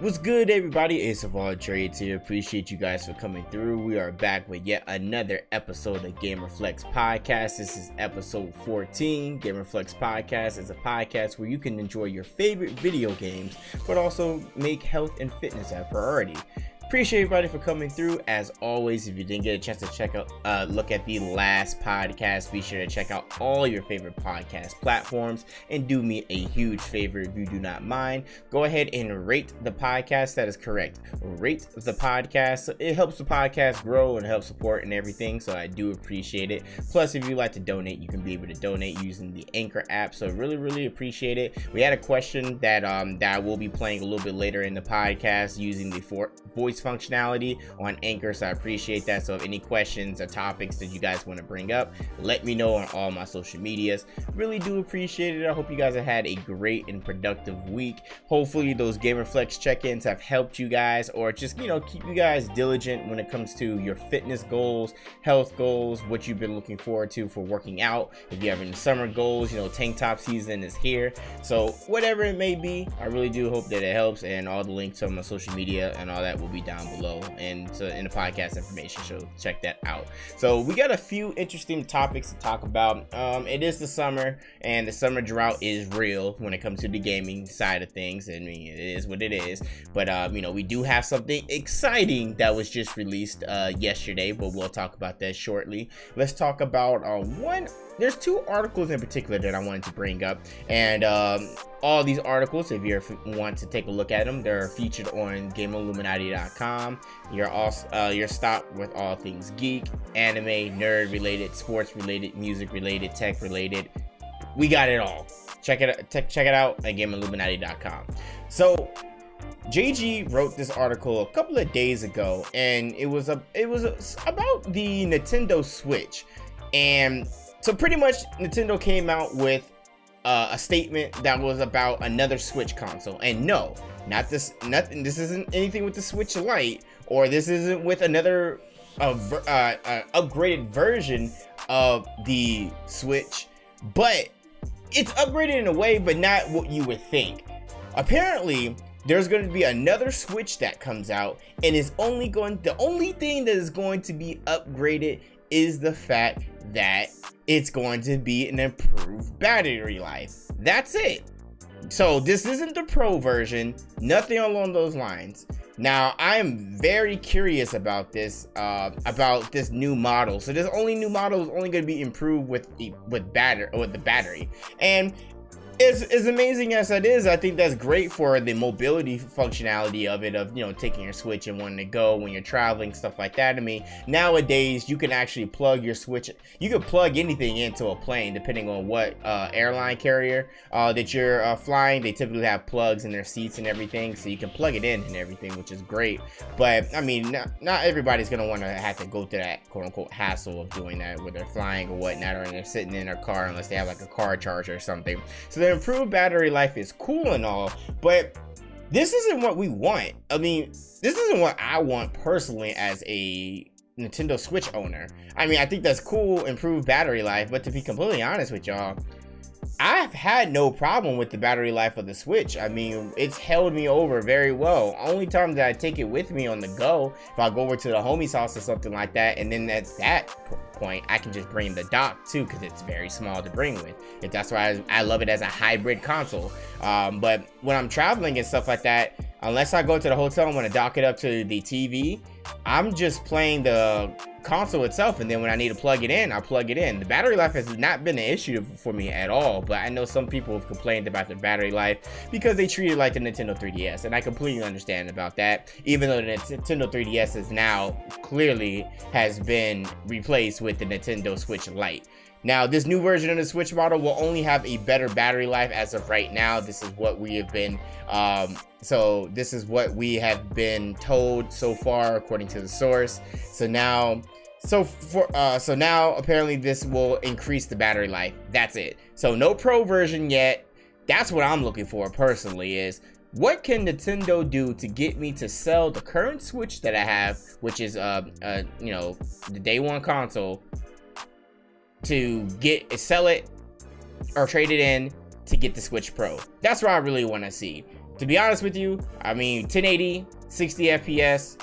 What's good, everybody? Ace of All Trades here. Appreciate you guys for coming through. We are back with yet another episode of GamerFlex Podcast. This is episode 14. GamerFlex Podcast is a podcast where you can enjoy your favorite video games, but also make health and fitness a priority. Appreciate everybody for coming through. As always, if you didn't get a chance to check out, uh, look at the last podcast, be sure to check out all your favorite podcast platforms and do me a huge favor if you do not mind. Go ahead and rate the podcast. That is correct. Rate the podcast. It helps the podcast grow and help support and everything. So I do appreciate it. Plus, if you like to donate, you can be able to donate using the Anchor app. So really, really appreciate it. We had a question that um that I will be playing a little bit later in the podcast using the for- voice functionality on Anchor. So I appreciate that. So if any questions or topics that you guys want to bring up, let me know on all my social medias. Really do appreciate it. I hope you guys have had a great and productive week. Hopefully those GamerFlex check-ins have helped you guys or just, you know, keep you guys diligent when it comes to your fitness goals, health goals, what you've been looking forward to for working out. If you have any summer goals, you know, tank top season is here. So whatever it may be, I really do hope that it helps and all the links on my social media and all that will be down below and so in the podcast information so check that out. So we got a few interesting topics to talk about. Um, it is the summer and the summer drought is real when it comes to the gaming side of things. I mean it is what it is. But um, you know we do have something exciting that was just released uh, yesterday but we'll talk about that shortly. Let's talk about uh, one there's two articles in particular that I wanted to bring up, and um, all these articles, if you want to take a look at them, they're featured on GameIlluminati.com. You're also uh, you're stopped with all things geek, anime, nerd related, sports related, music related, tech related. We got it all. Check it check it out at GameIlluminati.com. So JG wrote this article a couple of days ago, and it was a it was a, about the Nintendo Switch, and so pretty much Nintendo came out with uh, a statement that was about another Switch console, and no, not this, nothing. This isn't anything with the Switch Lite, or this isn't with another uh, uh, uh, upgraded version of the Switch, but it's upgraded in a way, but not what you would think. Apparently, there's going to be another Switch that comes out, and is only going. The only thing that is going to be upgraded is the fact that it's going to be an improved battery life. That's it. So this isn't the pro version, nothing along those lines. Now I am very curious about this, uh, about this new model. So this only new model is only going to be improved with the with battery with the battery, and as, as amazing as that is, I think that's great for the mobility functionality of it, of you know taking your Switch and wanting to go when you're traveling, stuff like that. I mean, nowadays you can actually plug your Switch. You can plug anything into a plane, depending on what uh, airline carrier uh, that you're uh, flying. They typically have plugs in their seats and everything, so you can plug it in and everything, which is great. But I mean, not, not everybody's gonna want to have to go through that quote unquote hassle of doing that, whether they're flying or whatnot, or they're sitting in their car unless they have like a car charger or something. So improved battery life is cool and all, but this isn't what we want. I mean, this isn't what I want personally as a Nintendo Switch owner. I mean, I think that's cool, improved battery life, but to be completely honest with y'all, I've had no problem with the battery life of the Switch. I mean, it's held me over very well. Only time that I take it with me on the go, if I go over to the homie's house or something like that, and then at that point, I can just bring the dock too, because it's very small to bring with. If that's why I, I, love it as a hybrid console. Um, but when I'm traveling and stuff like that, unless I go to the hotel and want to dock it up to the TV, I'm just playing the console itself and then when I need to plug it in I plug it in the battery life has not been an issue for me at all but I know some people have complained about the battery life because they treat it like the Nintendo 3DS and I completely understand about that even though the Nintendo 3DS is now clearly has been replaced with the Nintendo Switch Lite now, this new version of the Switch model will only have a better battery life as of right now. This is what we have been, um, so this is what we have been told so far, according to the source. So now, so for, uh, so now apparently this will increase the battery life. That's it. So no Pro version yet. That's what I'm looking for personally is what can Nintendo do to get me to sell the current Switch that I have, which is uh, uh you know the day one console, to get sell it or trade it in to get the Switch Pro. That's what I really want to see. to be honest with you, I mean 1080, 60 FPS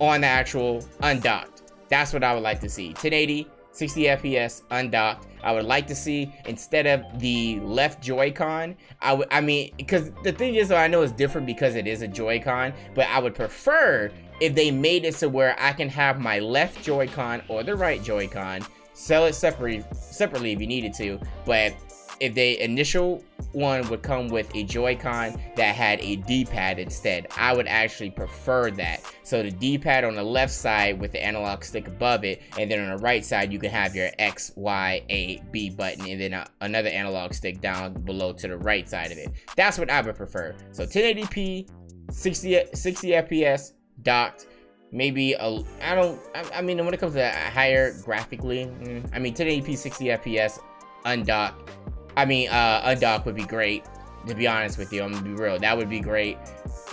on the actual undocked. That's what I would like to see. 1080, 60 FPS undocked. I would like to see instead of the left Joy-Con. I would, I mean, because the thing is, I know it's different because it is a Joy-Con, but I would prefer if they made it so where I can have my left Joy-Con or the right Joy-Con, sell it separately, separately if you needed to, but if the initial one would come with a Joy-Con that had a D-pad instead. I would actually prefer that. So the D-pad on the left side with the analog stick above it, and then on the right side you can have your X, Y, A, B button, and then a, another analog stick down below to the right side of it. That's what I would prefer. So 1080p, 60, 60 FPS, docked, maybe a I don't I, I, mean when it comes to higher graphically mm, I mean 1080p 60 FPS undocked I mean, uh, undock would be great. To be honest with you, I'm gonna be real. That would be great.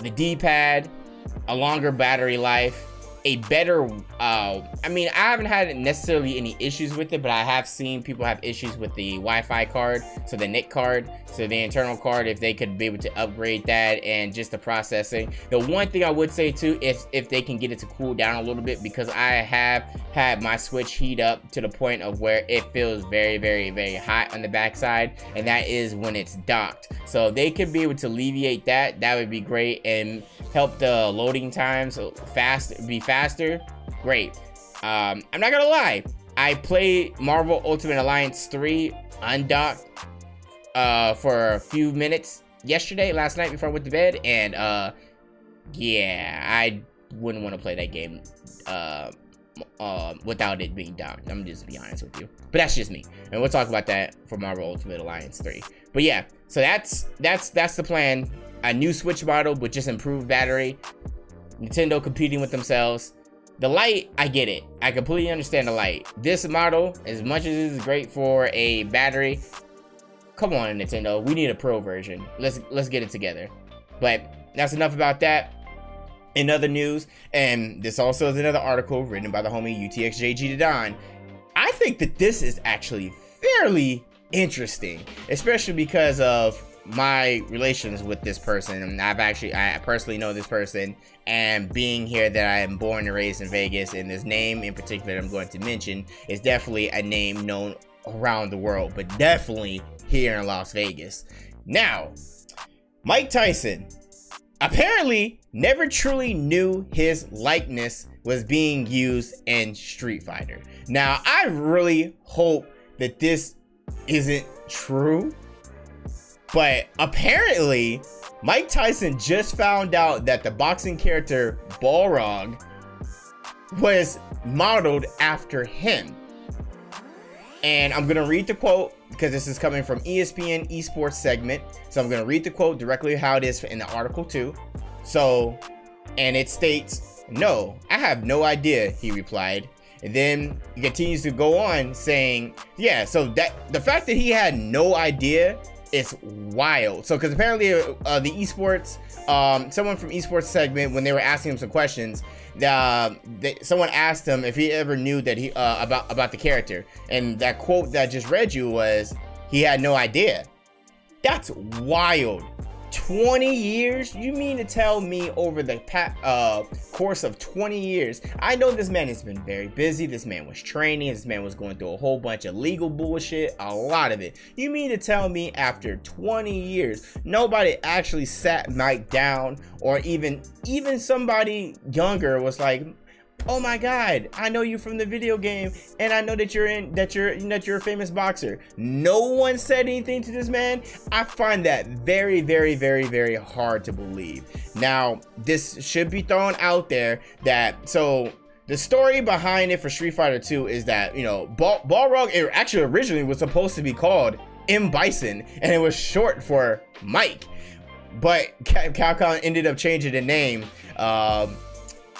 The D-pad, a longer battery life, a better uh i mean i haven't had necessarily any issues with it but i have seen people have issues with the wi-fi card so the nic card so the internal card if they could be able to upgrade that and just the processing. The one thing i would say too is if they can get it to cool down a little bit because i have had my switch heat up to the point of where it feels very very very hot on the backside and that is when it's docked. So if they could be able to alleviate that that would be great and help the loading times fast be faster great um, i'm not gonna lie i played marvel ultimate alliance 3 undocked uh, for a few minutes yesterday last night before i went to bed and uh yeah i wouldn't want to play that game uh, uh, without it being docked. I'm just be honest with you. But that's just me. And we'll talk about that for Marvel Ultimate Alliance 3. But yeah, so that's that's that's the plan. A new Switch model with just improved battery. Nintendo competing with themselves. The light, I get it. I completely understand the light. This model, as much as it is great for a battery, come on Nintendo, we need a pro version. Let's let's get it together. But that's enough about that. In other news, and this also is another article written by the homie UTXJG to Don. I think that this is actually fairly interesting, especially because of my relations with this person. I've actually, I personally know this person, and being here that I am born and raised in Vegas, and this name in particular I'm going to mention is definitely a name known around the world, but definitely here in Las Vegas. Now, Mike Tyson apparently never truly knew his likeness was being used in Street Fighter. Now, I really hope that this isn't true, but apparently, Mike Tyson just found out that the boxing character Balrog was modeled after him. And I'm gonna read the quote because this is coming from ESPN esports segment. So I'm gonna read the quote directly how it is in the article too. So, and it states, "No, I have no idea," he replied. And then he continues to go on saying, "Yeah, so that the fact that he had no idea is wild." So, because apparently uh, the esports, um, someone from esports segment when they were asking him some questions, uh, they, someone asked him if he ever knew that he uh, about about the character, and that quote that I just read you was he had no idea. That's wild. 20 years? You mean to tell me over the uh, course of 20 years? I know this man has been very busy. This man was training. This man was going through a whole bunch of legal bullshit, a lot of it. You mean to tell me after 20 years, nobody actually sat Mike down or even even somebody younger was like, oh my god i know you from the video game and i know that you're in that you're that you're a famous boxer. No one said anything to this man? I find that very very very very hard to believe. Now this should be thrown out there that so the story behind it for street fighter 2 is that you know Ball, balrog it actually originally was supposed to be called m. Bison and it was short for mike. But capcom ended up changing the name um,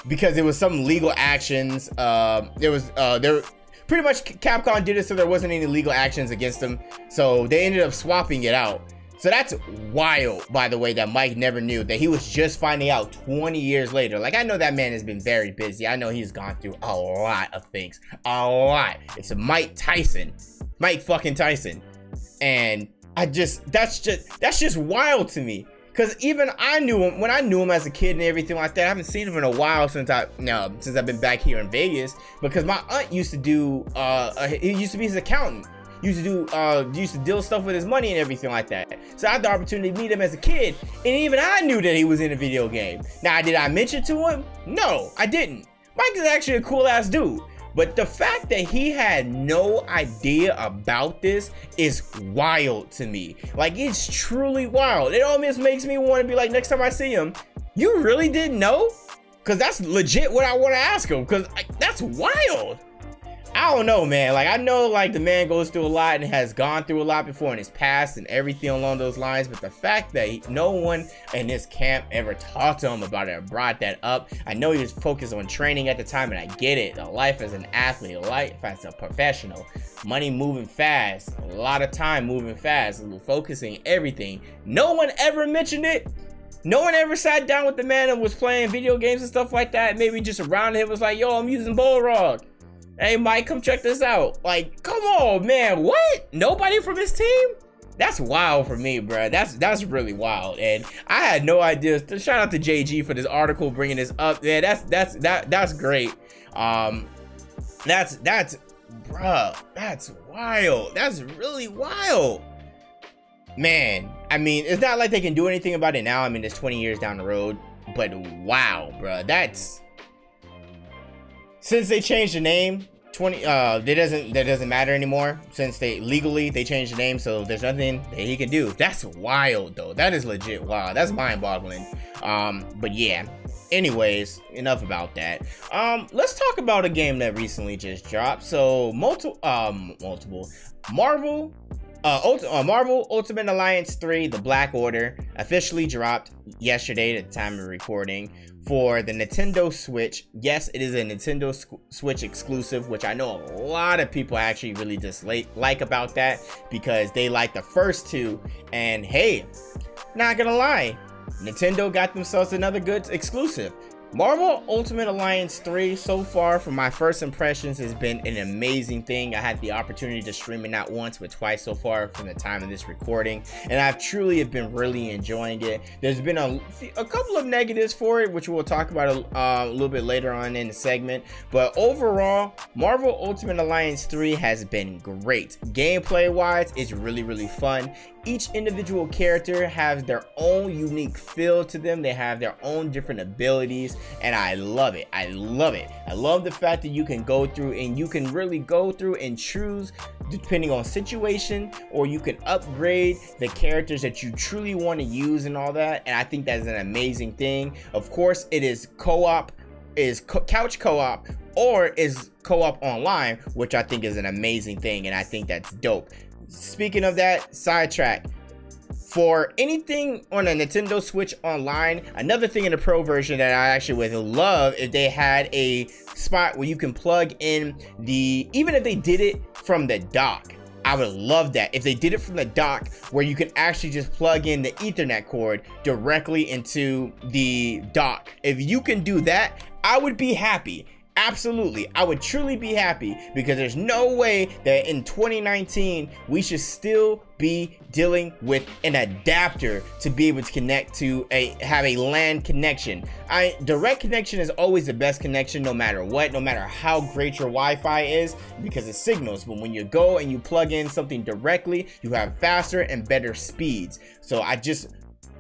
because it was some legal actions. Uh, there was uh, there pretty much Capcom did it so there wasn't any legal actions against them. So they ended up swapping it out. So that's wild, by the way, that Mike never knew that he was just finding out 20 years later. Like, I know that man has been very busy. I know he's gone through a lot of things. A lot. It's Mike Tyson. Mike fucking Tyson. And I just, that's just, that's just wild to me. Cause even I knew him when I knew him as a kid and everything like that. I haven't seen him in a while since I no since I've been back here in Vegas because my aunt used to do uh he used to be his accountant used to do uh used to deal stuff with his money and everything like that. So I had the opportunity to meet him as a kid, and even I knew that he was in a video game. Now, did I mention to him? No, I didn't. Mike is actually a cool ass dude. But the fact that he had no idea about this is wild to me. Like, it's truly wild. It almost makes me want to be like, next time I see him, you really didn't know? Because that's legit what I want to ask him. Because that's wild. I don't know, man. Like I know like the man goes through a lot and has gone through a lot before in his past and everything along those lines. But the fact that he, no one in this camp ever talked to him about it or brought that up. I know he was focused on training at the time, and I get it. The life as an athlete, life as a professional, money moving fast, a lot of time moving fast, focusing everything. No one ever mentioned it. No one ever sat down with the man and was playing video games and stuff like that. Maybe just around him was like, yo, I'm using Balrog. Hey, Mike, come check this out. Like, come on, man. What? Nobody from his team? That's wild for me, bro. That's that's really wild, and I had no idea. Shout out to JG for this article bringing this up. Yeah, that's that's that that's great. Um, that's that's, bruh, that's wild. That's really wild, man. I mean, it's not like they can do anything about it now. I mean, it's 20 years down the road, but wow, bruh, that's since they changed the name 20 uh that doesn't that doesn't matter anymore. Since they legally they changed the name so there's nothing that he can do. That's wild though. That is legit wild. That's mind-boggling. Um but yeah. Anyways enough about that. Um let's talk about a game that recently just dropped. So multiple um multiple. Marvel uh, Ult- uh, Marvel Ultimate Alliance 3, The Black Order, officially dropped yesterday at the time of recording for the Nintendo Switch. Yes, it is a Nintendo Switch exclusive, which I know a lot of people actually really dislike like about that because they like the first two. And hey, not gonna lie, Nintendo got themselves another good exclusive. Marvel Ultimate Alliance 3 so far from my first impressions has been an amazing thing. I had the opportunity to stream it not once but twice so far from the time of this recording and I've truly have been really enjoying it. There's been a, a couple of negatives for it which we'll talk about a, uh, a little bit later on in the segment but overall Marvel Ultimate Alliance 3 has been great. Gameplay wise it's really really fun each individual character has their own unique feel to them. They have their own different abilities, and I love it. I love it. I love the fact that you can go through and you can really go through and choose depending on situation, or you can upgrade the characters that you truly want to use and all that. And I think that's an amazing thing. Of course, it is co-op, is co couch co-op or is co-op online, which I think is an amazing thing, and I think that's dope speaking of that, sidetrack. For anything on a Nintendo Switch Online, another thing in the Pro version that I actually would love if they had a spot where you can plug in the, even if they did it from the dock, I would love that if they did it from the dock where you can actually just plug in the ethernet cord directly into the dock. If you can do that, I would be happy. Absolutely. I would truly be happy because there's no way that in 2019 we should still be dealing with an adapter to be able to connect to a have a LAN connection. I direct connection is always the best connection no matter what, no matter how great your Wi-Fi is because it signals. But when you go and you plug in something directly, you have faster and better speeds. So I just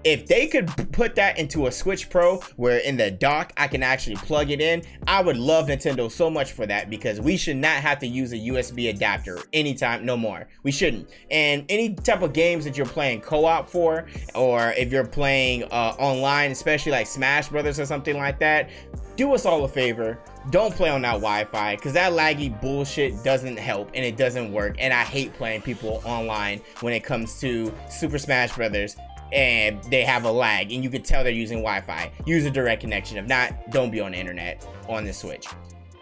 if they could put that into a Switch Pro where in the dock I can actually plug it in, I would love Nintendo so much for that because we should not have to use a USB adapter anytime no more. We shouldn't. And any type of games that you're playing co-op for or if you're playing uh, online, especially like Smash Brothers or something like that, do us all a favor don't play on that Wi-Fi because that laggy bullshit doesn't help and it doesn't work. And I hate playing people online when it comes to Super Smash Brothers and they have a lag and you can tell they're using Wi-Fi. Use a direct connection. If not, don't be on the internet on the Switch.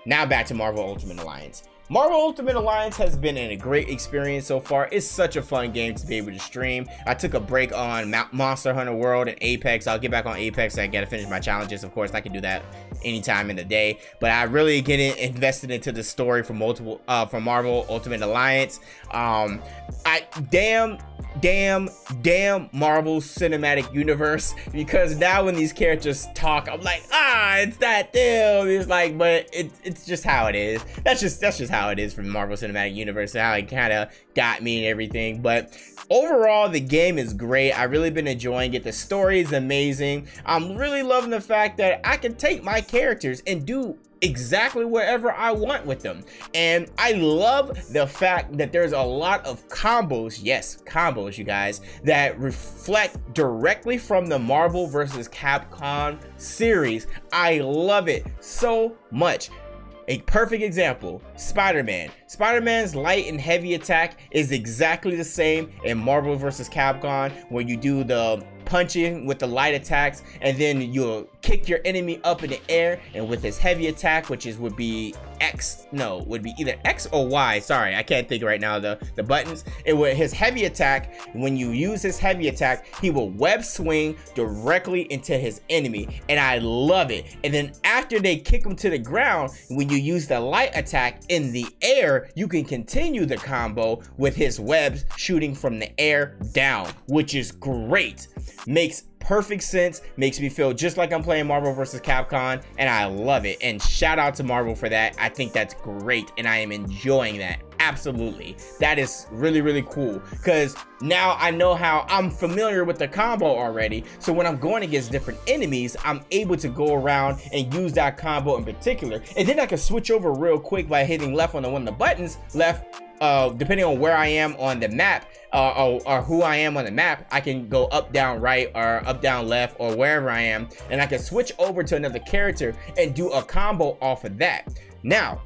Now back to Marvel Ultimate Alliance. Marvel Ultimate Alliance has been a great experience so far. It's such a fun game to be able to stream. I took a break on Monster Hunter World and Apex. I'll get back on Apex. I gotta finish my challenges. Of course, I can do that anytime in the day. But I really get invested into the story for multiple uh, for Marvel Ultimate Alliance. Um, I damn damn, damn Marvel Cinematic Universe because now when these characters talk, I'm like, ah, it's that them. It's like, but it, it's just how it is. That's just that's just how it is from Marvel Cinematic Universe. and How it kind of got me and everything. But overall, the game is great. I've really been enjoying it. The story is amazing. I'm really loving the fact that I can take my characters and do exactly wherever I want with them. And I love the fact that there's a lot of combos, yes, combos, you guys, that reflect directly from the Marvel vs. Capcom series. I love it so much. A perfect example, Spider-Man. Spider-Man's light and heavy attack is exactly the same in Marvel vs. Capcom where you do the punching with the light attacks and then you'll kick your enemy up in the air and with his heavy attack which is would be X no would be either X or Y. Sorry I can't think right now the the buttons. It would his heavy attack when you use his heavy attack he will web swing directly into his enemy. And I love it. And then after they kick him to the ground when you use the light attack in the air you can continue the combo with his webs shooting from the air down which is great makes perfect sense makes me feel just like i'm playing marvel versus capcom and i love it. And shout out to marvel for that. I think that's great and i am enjoying that. Absolutely. That is really really cool. Because now i know how i'm familiar with the combo already. So when i'm going against different enemies i'm able to go around and use that combo in particular. And then i can switch over real quick by hitting left on the one of the buttons left uh, depending on where I am on the map uh, or, or, who I am on the map, I can go up, down, right, or up, down, left, or wherever I am, and I can switch over to another character and do a combo off of that. Now,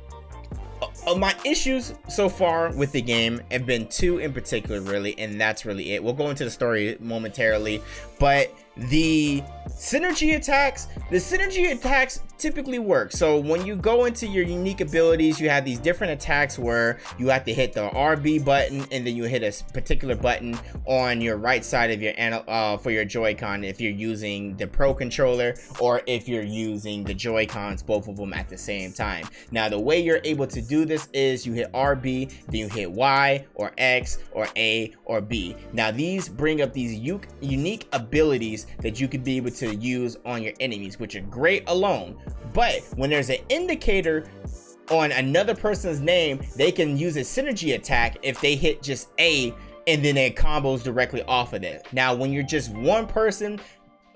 uh, my issues so far with the game have been two in particular, really, and that's really it. We'll go into the story momentarily, but the synergy attacks the synergy attacks typically work so when you go into your unique abilities you have these different attacks where you have to hit the rb button and then you hit a particular button on your right side of your uh, for your joy-con if you're using the pro controller or if you're using the joy-cons both of them at the same time now the way you're able to do this is you hit rb then you hit y or x or a or b now these bring up these unique abilities that you could be able to use on your enemies, which are great alone. But when there's an indicator on another person's name, they can use a synergy attack if they hit just A and then it combos directly off of it. Now, when you're just one person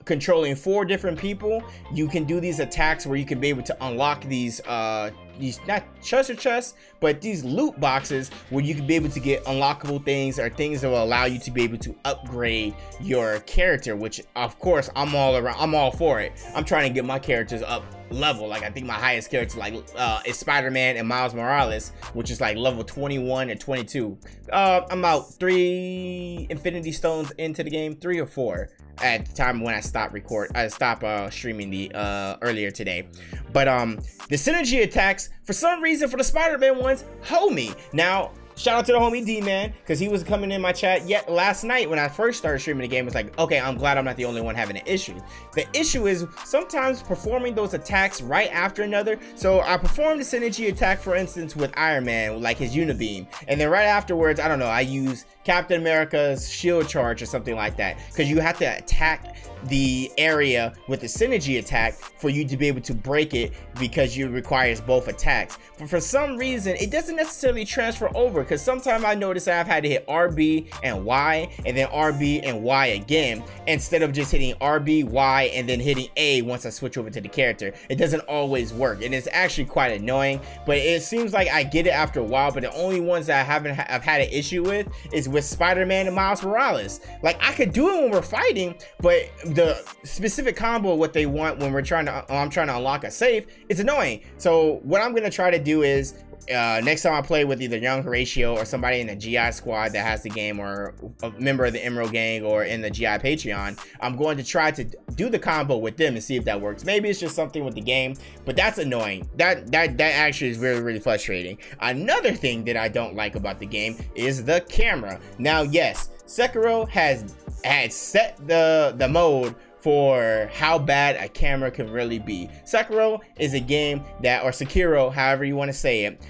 controlling four different people, you can do these attacks where you can be able to unlock these uh these not treasure chests, but these loot boxes where you can be able to get unlockable things or things that will allow you to be able to upgrade your character. Which, of course, I'm all around. I'm all for it. I'm trying to get my characters up level. Like I think my highest character like uh, is Spider-Man and Miles Morales, which is like level 21 and 22. Uh, I'm about three Infinity Stones into the game, three or four at the time when I stopped record, I stopped uh, streaming the uh, earlier today. But um, the synergy attacks for some reason for the Spider-Man ones, homie. Now Shout out to the homie D man, because he was coming in my chat yet last night when I first started streaming the game. It's like, okay, I'm glad I'm not the only one having an issue. The issue is sometimes performing those attacks right after another. So I performed the synergy attack, for instance, with Iron Man, like his Unibeam, and then right afterwards, I don't know, I use Captain America's shield charge or something like that, because you have to attack the area with the synergy attack for you to be able to break it because you requires both attacks. But for some reason, it doesn't necessarily transfer over because sometimes I notice I've had to hit RB and Y and then RB and Y again instead of just hitting RB, Y, and then hitting A once I switch over to the character. It doesn't always work and it's actually quite annoying, but it seems like I get it after a while, but the only ones that I haven't ha I've had an issue with is with Spider-Man and Miles Morales. Like I could do it when we're fighting, but the specific combo what they want when we're trying to I'm trying to unlock a safe, it's annoying. So what I'm gonna try to do is uh, next time I play with either Young Horatio or somebody in the GI squad that has the game or a member of the Emerald Gang or in the GI Patreon, I'm going to try to do the combo with them and see if that works. Maybe it's just something with the game, but that's annoying. That that that actually is really really frustrating. Another thing that I don't like about the game is the camera. Now, yes, Sekiro has had set the the mode for how bad a camera can really be. Sekiro is a game that, or Sekiro, however you want to say it,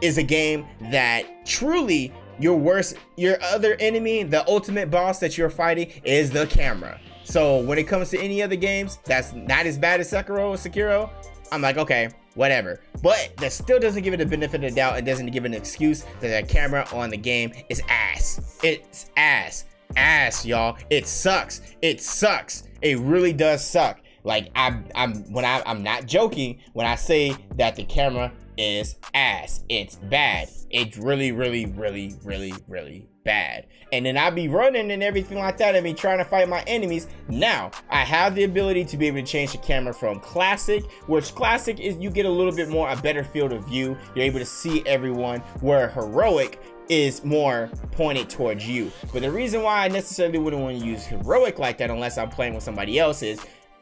is a game that truly your worst, your other enemy, the ultimate boss that you're fighting is the camera. So when it comes to any other games, that's not as bad as Sekiro or Sekiro. I'm like, okay, whatever. But that still doesn't give it the benefit of the doubt. It doesn't give an excuse that the camera on the game is ass. It's ass. Ass, y'all. It sucks. It sucks. It really does suck. Like I'm, I'm when I, I'm not joking when I say that the camera is ass. It's bad. It's really, really, really, really, really bad. And then I'd be running and everything like that. I mean, trying to fight my enemies. Now, I have the ability to be able to change the camera from classic, which classic is you get a little bit more, a better field of view. You're able to see everyone, where heroic is more pointed towards you. But the reason why I necessarily wouldn't want to use heroic like that unless I'm playing with somebody else is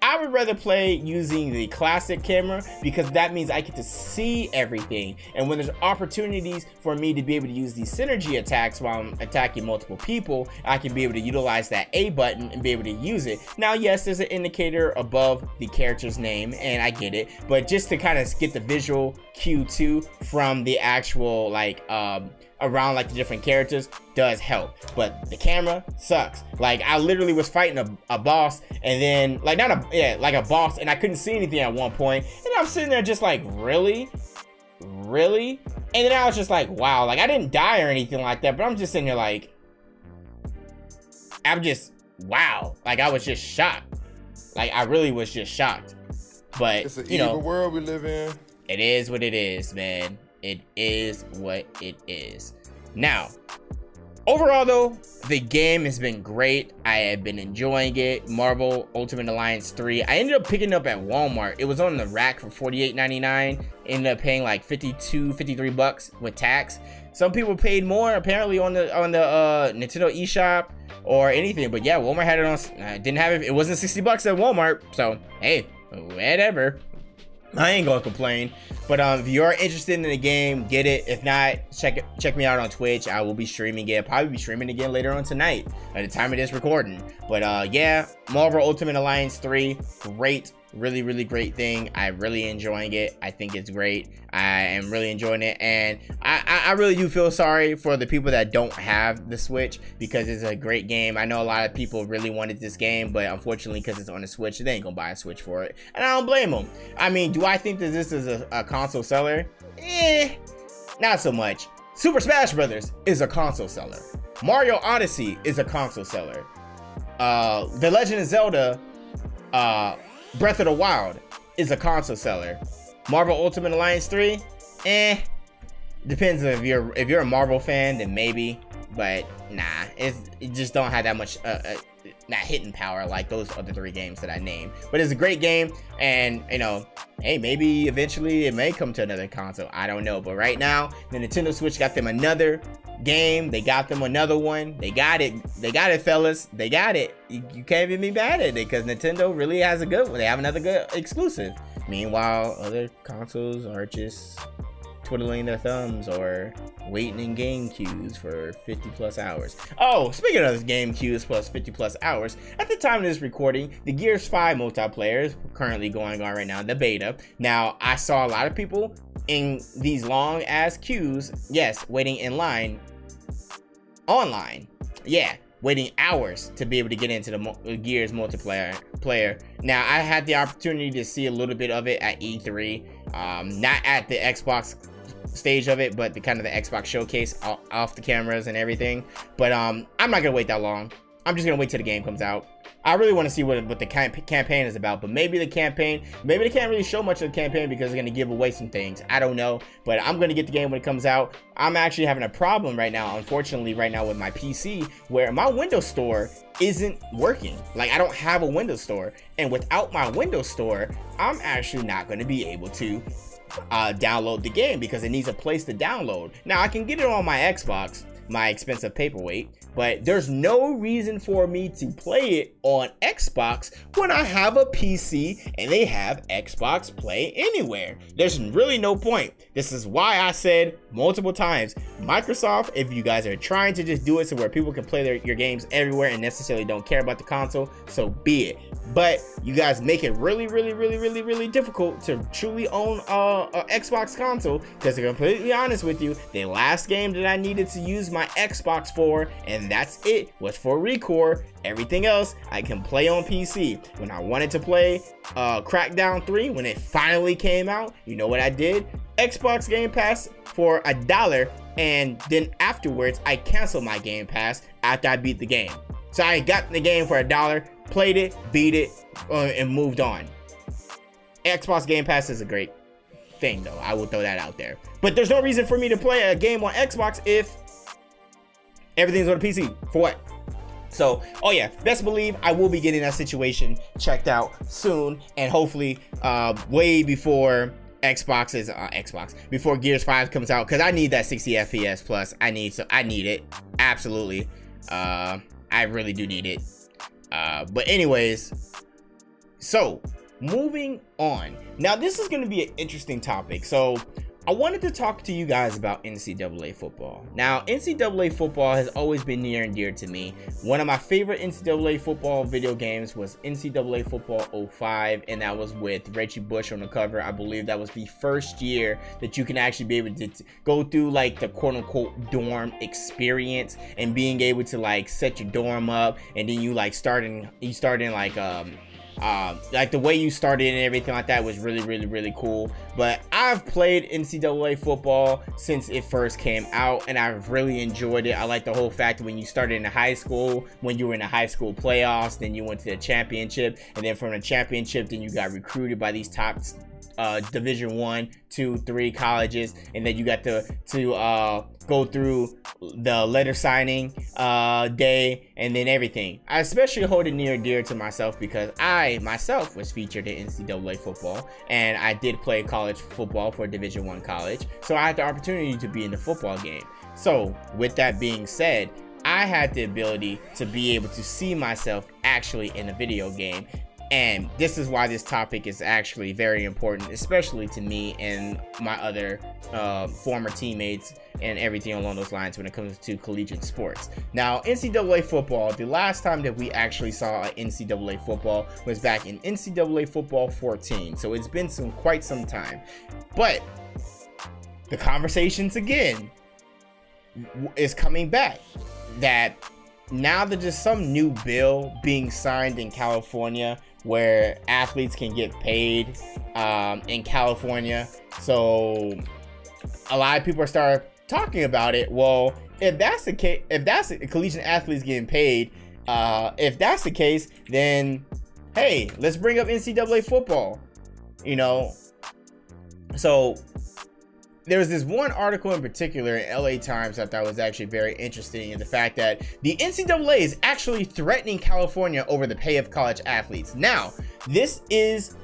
I would rather play using the classic camera because that means I get to see everything. And when there's opportunities for me to be able to use these synergy attacks while I'm attacking multiple people, I can be able to utilize that A button and be able to use it. Now, yes, there's an indicator above the character's name, and I get it, but just to kind of get the visual cue too from the actual like um around like the different characters does help. But the camera sucks. Like i literally was fighting a, a boss and then like not a yeah like a boss and i couldn't see anything at one point. and i'm sitting there just like really? Really? And then i was just like wow. Like i didn't die or anything like that but i'm just sitting there like i'm just wow. Like i was just shocked. Like i really was just shocked. But It's an you know world we live in. it is what it is, man. It is what it is. Now, overall though, the game has been great. I have been enjoying it. Marvel Ultimate Alliance 3. I ended up picking it up at Walmart. It was on the rack for $48.99. Ended up paying like 52, 53 bucks with tax. Some people paid more apparently on the on the uh, Nintendo eShop or anything. But yeah, Walmart had it on. I didn't have it. It wasn't 60 bucks at Walmart. So hey, whatever. I ain't gonna complain. But um, if you are interested in the game, get it. If not, check it, check me out on Twitch. I will be streaming it. Probably be streaming again later on tonight at the time of this recording. But uh, yeah, Marvel Ultimate Alliance 3, great, really, really great thing. i'm really enjoying it. I think it's great. I am really enjoying it, and I, I, really do feel sorry for the people that don't have the Switch because it's a great game. I know a lot of people really wanted this game, but unfortunately, because it's on the Switch, they ain't gonna buy a Switch for it, and I don't blame them. I mean, do I think that this is a, a console seller? Eh, not so much. Super Smash Brothers is a console seller. Mario Odyssey is a console seller. Uh, The Legend of Zelda, uh, Breath of the Wild is a console seller. Marvel Ultimate Alliance 3, eh. Depends if you're if you're a Marvel fan, then maybe. But nah, it just don't have that much uh, uh, not hitting power like those other three games that I named. But it's a great game, and you know, hey, maybe eventually it may come to another console. I don't know. But right now, the Nintendo Switch got them another game. They got them another one. They got it. They got it, fellas. They got it. You, you can't even be mad at it because Nintendo really has a good one. They have another good exclusive. Meanwhile, other consoles are just twiddling their thumbs or waiting in game queues for 50 plus hours. Oh, speaking of game queues plus 50 plus hours, at the time of this recording, the Gears 5 multiplayer is currently going on right now, in the beta. Now, I saw a lot of people in these long ass queues, yes, waiting in line online. Yeah, waiting hours to be able to get into the Gears multiplayer player. Now, I had the opportunity to see a little bit of it at E3, um, not at the Xbox stage of it, but the kind of the Xbox showcase off the cameras and everything. But um, I'm not gonna wait that long. I'm just gonna wait till the game comes out. I really want to see what, what the camp- campaign is about, but maybe the campaign, maybe they can't really show much of the campaign because they're gonna give away some things. I don't know, but I'm gonna get the game when it comes out. I'm actually having a problem right now, unfortunately, right now with my PC, where my Windows Store isn't working. Like I don't have a Windows Store, and without my Windows Store, I'm actually not gonna be able to uh, download the game because it needs a place to download. Now I can get it on my Xbox, my expensive paperweight, but there's no reason for me to play it on Xbox when I have a PC and they have Xbox Play Anywhere. There's really no point. This is why I said multiple times Microsoft, if you guys are trying to just do it so where people can play their, your games everywhere and necessarily don't care about the console, so be it. But you guys make it really, really, really, really, really difficult to truly own a, a Xbox console. Because to be completely honest with you, the last game that I needed to use my Xbox for, and that's it, was for ReCore. Everything else I can play on PC. When I wanted to play uh, Crackdown 3, when it finally came out, you know what I did? Xbox Game Pass for a dollar, and then afterwards I canceled my Game Pass after I beat the game. So I got the game for a dollar, played it, beat it, uh, and moved on. Xbox Game Pass is a great thing, though. I will throw that out there. But there's no reason for me to play a game on Xbox if everything's on a PC. For what? So, oh yeah, best believe I will be getting that situation checked out soon, and hopefully, uh, way before Xbox is uh, Xbox before Gears 5 comes out because I need that 60 FPS plus. I need so I need it absolutely. Uh, I really do need it. Uh, but anyways, so moving on. Now this is going to be an interesting topic. So I wanted to talk to you guys about NCAA football. Now, NCAA football has always been near and dear to me. One of my favorite NCAA football video games was NCAA Football 05, and that was with Reggie Bush on the cover. I believe that was the first year that you can actually be able to go through like the quote unquote dorm experience and being able to like set your dorm up, and then you like starting you start in like um um, like the way you started and everything like that was really, really, really cool. But I've played NCAA football since it first came out, and I've really enjoyed it. I like the whole fact when you started in high school, when you were in the high school playoffs, then you went to the championship, and then from the championship, then you got recruited by these top uh, Division One, two, three colleges, and then you got to to uh, go through the letter signing uh, day and then everything. I especially hold it near and dear to myself because I myself was featured in NCAA football, and I did play college football for Division One college, so I had the opportunity to be in the football game. So, with that being said, I had the ability to be able to see myself actually in a video game and this is why this topic is actually very important, especially to me and my other uh, former teammates and everything along those lines when it comes to collegiate sports. Now, NCAA football, the last time that we actually saw NCAA football was back in NCAA football 14. So it's been some quite some time. But the conversations again is coming back that now that there's some new bill being signed in California where athletes can get paid um, in California. So a lot of people are start talking about it. Well, if that's the case, if that's the collegiate athletes getting paid, uh, if that's the case, then hey, let's bring up NCAA football. You know, so there was this one article in particular in LA Times that I thought was actually very interesting in the fact that the NCAA is actually threatening California over the pay of college athletes. Now, this is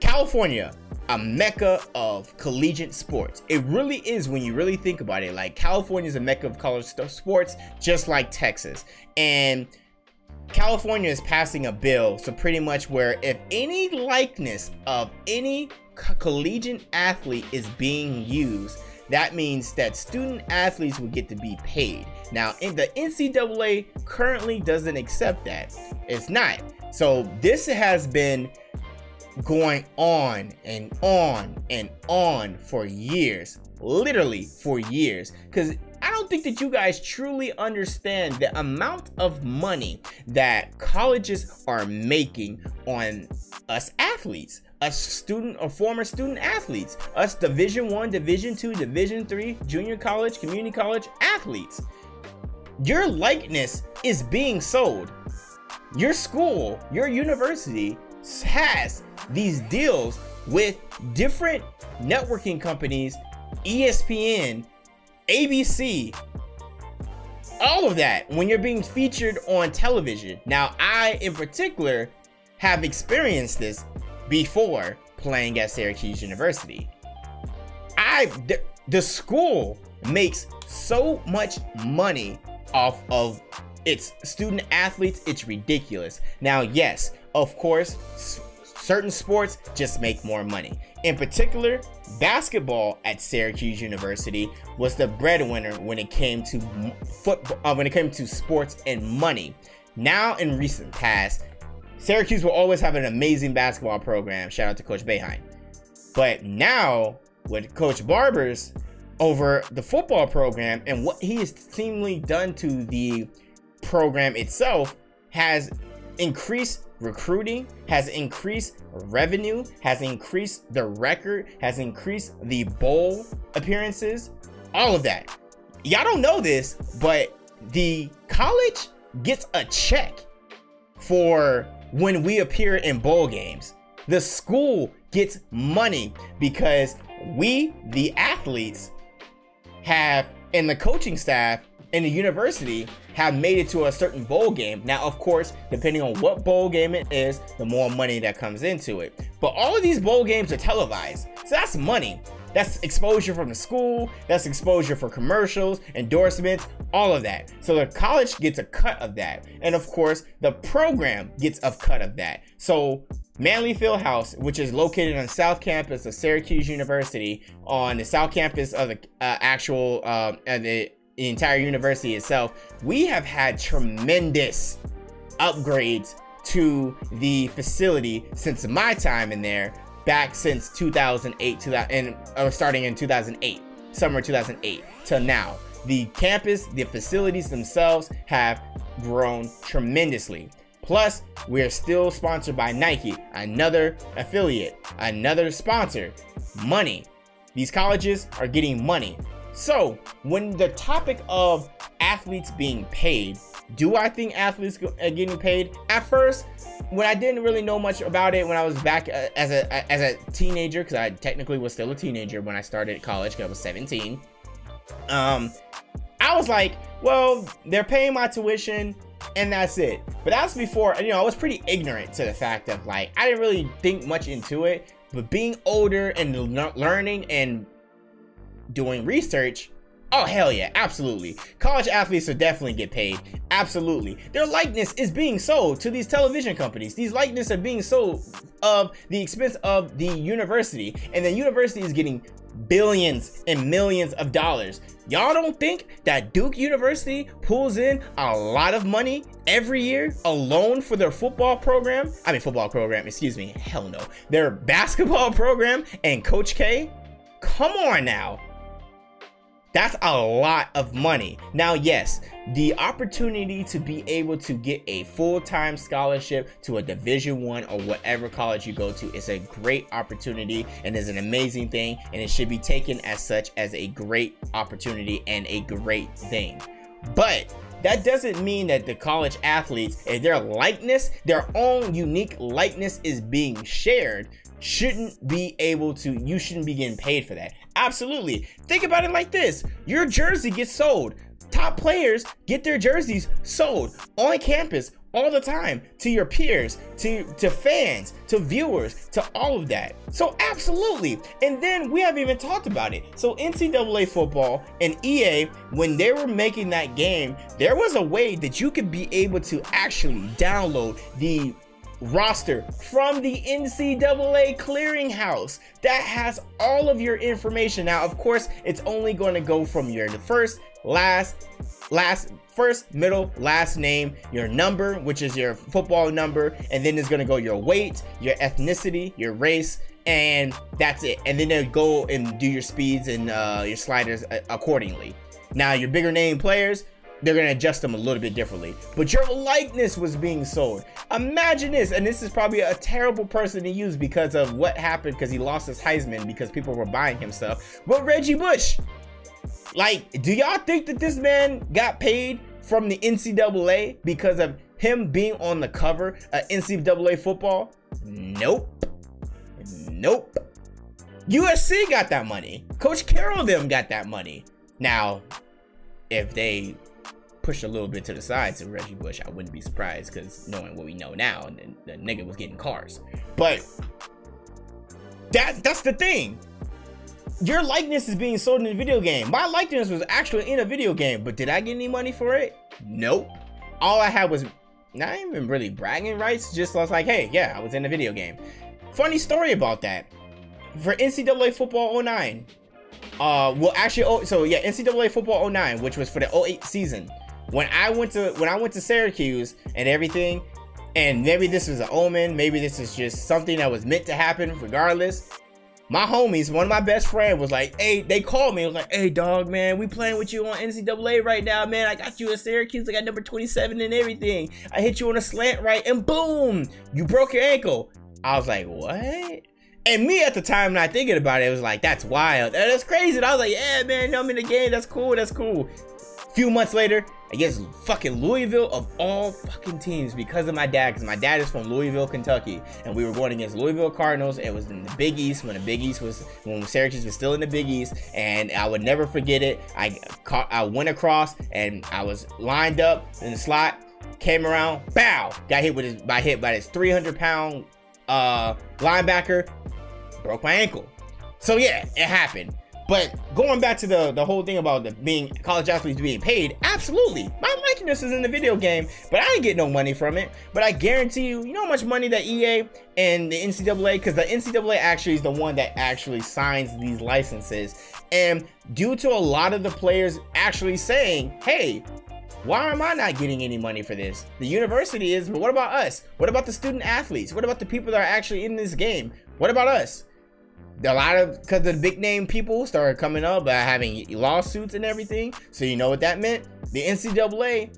California, a mecca of collegiate sports. It really is when you really think about it. Like California is a mecca of college sports, just like Texas. And California is passing a bill, so pretty much where if any likeness of any collegiate athlete is being used, that means that student athletes will get to be paid. Now, in the NCAA currently doesn't accept that. It's not. So this has been going on and on and on for years, literally for years. Because I don't think that you guys truly understand the amount of money that colleges are making on us athletes us student or former student athletes, us Division One, Division Two, Division Three, junior college, community college athletes. Your likeness is being sold. Your school, your university has these deals with different networking companies, ESPN, ABC, all of that when you're being featured on television. Now, I in particular have experienced this before playing at Syracuse University. I the, the school makes so much money off of its student athletes, it's ridiculous. Now, yes, of course, certain sports just make more money. In particular, basketball at Syracuse University was the breadwinner when it came to football, uh, when it came to sports and money. Now, in recent past, Syracuse will always have an amazing basketball program. Shout out to Coach Boeheim. But now, with Coach Babers over the football program and what he has seemingly done to the program itself has increased recruiting, has increased revenue, has increased the record, has increased the bowl appearances, all of that. Y'all don't know this, but the college gets a check for when we appear in bowl games. The school gets money because we, the athletes, have, and the coaching staff and the university have made it to a certain bowl game. Now, of course, depending on what bowl game it is, the more money that comes into it. But all of these bowl games are televised. So that's money. That's exposure from the school, that's exposure for commercials, endorsements, all of that. So the college gets a cut of that. And of course, the program gets a cut of that. So Manley Fieldhouse, which is located on South Campus of Syracuse University, on the South Campus of the uh, actual uh, the, the entire university itself, we have had tremendous upgrades to the facility since my time in there back since 2008 2000 and uh, starting in 2008 summer 2008 till now. The campus the facilities themselves have grown tremendously. Plus we're still sponsored by nike another affiliate another sponsor money. These colleges are getting money. So when the topic of athletes being paid do i think athletes are getting paid? At first when I didn't really know much about it when I was back uh, as a as a teenager, because I technically was still a teenager when I started college, because I was 17. Um, I was like, well, they're paying my tuition, and that's it. But that's before, you know, I was pretty ignorant to the fact of like I didn't really think much into it. But being older and learning and doing research, Oh, hell yeah, absolutely. College athletes should definitely get paid. Absolutely. Their likeness is being sold to these television companies. These likeness are being sold of the expense of the university. And the university is getting billions and millions of dollars. Y'all don't think that Duke University pulls in a lot of money every year alone for their football program? I mean, football program, excuse me. Hell no. Their basketball program and Coach K? Come on now. That's a lot of money. Now, yes, the opportunity to be able to get a full-time scholarship to a division one or whatever college you go to is a great opportunity and is an amazing thing and it should be taken as such as a great opportunity and a great thing. But that doesn't mean that the college athletes, if their likeness, their own unique likeness is being shared, shouldn't be able to, you shouldn't be getting paid for that. Absolutely. Think about it like this your jersey gets sold. Top players get their jerseys sold on campus all the time to your peers, to, to fans, to viewers, to all of that. So, absolutely. And then we haven't even talked about it. So, NCAA football and EA, when they were making that game, there was a way that you could be able to actually download the roster from the NCAA clearinghouse that has all of your information. Now, of course, it's only going to go from your first, last, last, first, middle, last name, your number, which is your football number, and then it's going to go your weight, your ethnicity, your race, and that's it. And then they'll go and do your speeds and uh, your sliders uh, accordingly. Now, your bigger name players, they're gonna adjust them a little bit differently. But your likeness was being sold. Imagine this, and this is probably a terrible person to use because of what happened because he lost his Heisman because people were buying him stuff. But Reggie Bush, like, do y'all think that this man got paid from the NCAA because of him being on the cover of NCAA football? Nope. Nope. USC got that money. Coach Carroll them got that money. Now, if they pushed a little bit to the side to Reggie Bush, I wouldn't be surprised because knowing what we know now, the, the nigga was getting cars. But that that's the thing. Your likeness is being sold in a video game. My likeness was actually in a video game, but did I get any money for it? Nope. All I had was not even really bragging rights. Just I was like, hey, yeah, I was in a video game. funny story about that. For NCAA football 09, uh, well, actually, oh, so yeah, NCAA football 09, which was for the 08 season. When I went to when I went to Syracuse and everything, and maybe this was an omen, maybe this is just something that was meant to happen. Regardless, my homies, one of my best friend was like, hey, they called me. Was like, hey, dog, man, we playing with you on NCAA right now, man. I got you at Syracuse. I got number 27 and everything. I hit you on a slant right, and boom, you broke your ankle. I was like, what? And me at the time, not thinking about it, it was like, that's wild. That's crazy. And I was like, yeah, man, I'm in the game. That's cool. That's cool. Few months later, against fucking Louisville of all fucking teams because of my dad, because my dad is from Louisville, Kentucky, and we were going against Louisville Cardinals. It was in the Big East when the Big East was when Syracuse was still in the Big East, and I would never forget it. I caught, I went across and I was lined up in the slot, came around, bow, got hit with his by hit by his 300 pound uh linebacker, broke my ankle. So yeah, it happened. But going back to the the whole thing about the being college athletes being paid, absolutely. My likeness is in the video game, but I didn't get no money from it. But I guarantee you, you know how much money that EA and the NCAA, because the NCAA actually is the one that actually signs these licenses. And due to a lot of the players actually saying, hey, why am I not getting any money for this? The university is, but what about us? What about the student athletes? What about the people that are actually in this game? What about us? A lot of because the big name people started coming up by having lawsuits and everything. So you know what that meant? The NCAA,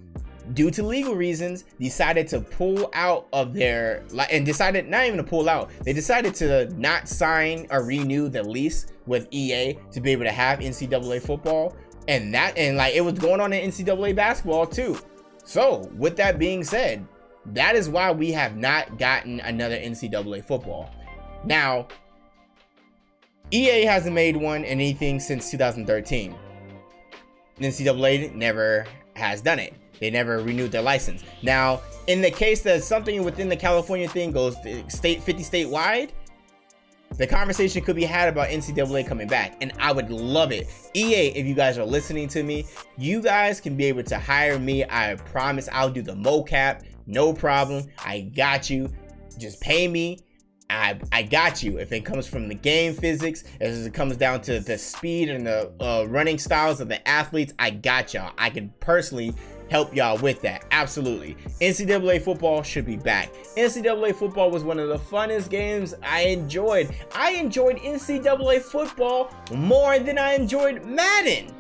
due to legal reasons, decided to pull out of their and decided not even to pull out. They decided to not sign or renew the lease with EA to be able to have NCAA football. And that and like it was going on in NCAA basketball too. So with that being said, that is why we have not gotten another NCAA football. Now, EA hasn't made one in anything since 2013. NCAA never has done it. They never renewed their license. Now, in the case that something within the California thing goes state 50 statewide, the conversation could be had about NCAA coming back, and I would love it. EA, if you guys are listening to me, you guys can be able to hire me. I promise I'll do the mocap, no problem. I got you. Just pay me I, I got you. If it comes from the game physics, as it comes down to the speed and the uh, running styles of the athletes, I got y'all. I can personally help y'all with that. Absolutely. NCAA football should be back. NCAA football was one of the funnest games I enjoyed. I enjoyed NCAA football more than I enjoyed Madden.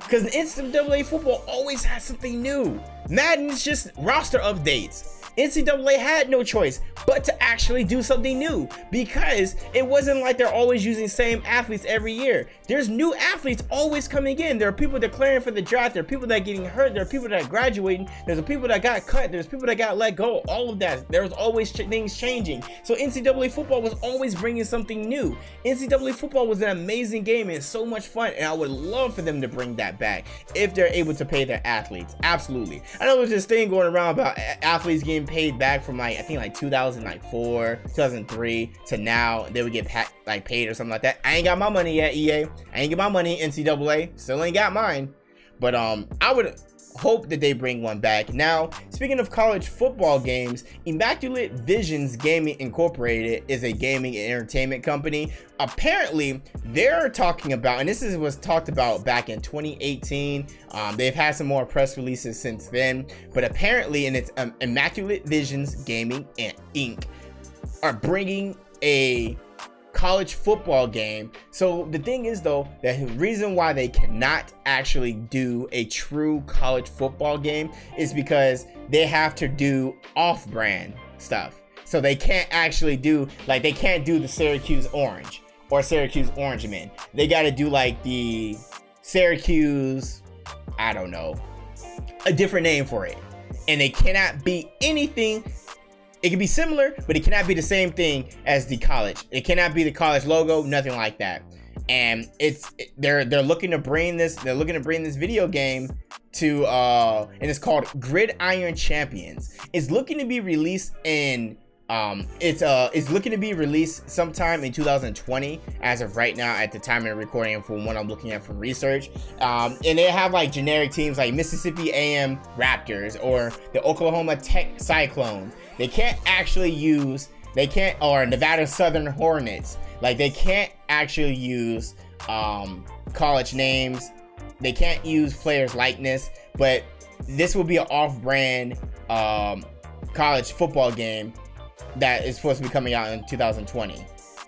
Because NCAA football always has something new. Madden is just roster updates. NCAA had no choice but to actually do something new because it wasn't like they're always using same athletes every year. There's new athletes always coming in. There are people declaring for the draft. There are people that are getting hurt. There are people that are graduating. There's people that got cut. There's people that got let go. All of that. There's always ch- things changing. So NCAA football was always bringing something new. NCAA football was an amazing game and so much fun. And I would love for them to bring that back if they're able to pay their athletes. Absolutely. I know there's this thing going around about athletes getting paid back from like I think like 2004, 2003 to now they would get pa- like paid or something like that. I ain't got my money yet, EA. I ain't get my money, NCAA. Still ain't got mine. But um, I would hope that they bring one back. Now, speaking of college football games, Immaculate Visions Gaming Incorporated is a gaming and entertainment company. Apparently, they're talking about, and this is was talked about back in 2018. Um, they've had some more press releases since then, but apparently, and it's um, Immaculate Visions Gaming Inc. are bringing a college football game. So the thing is though, the reason why they cannot actually do a true college football game is because they have to do off-brand stuff. So they can't actually do like they can't do the Syracuse Orange or Syracuse Orange Men. They got to do like the Syracuse I don't know, a different name for it. And they cannot be anything it can be similar, but it cannot be the same thing as the college. It cannot be the college logo, nothing like that. And it's they're they're looking to bring this they're looking to bring this video game to uh and it's called Gridiron Champions. It's looking to be released in um it's uh it's looking to be released sometime in 2020 as of right now at the time of recording from what i'm looking at from research um and they have like generic teams like mississippi am raptors or the oklahoma tech cyclones they can't actually use they can't, or Nevada Southern Hornets. Like they can't actually use um, college names. They can't use players' likeness, but this will be an off-brand um, college football game that is supposed to be coming out in 2020.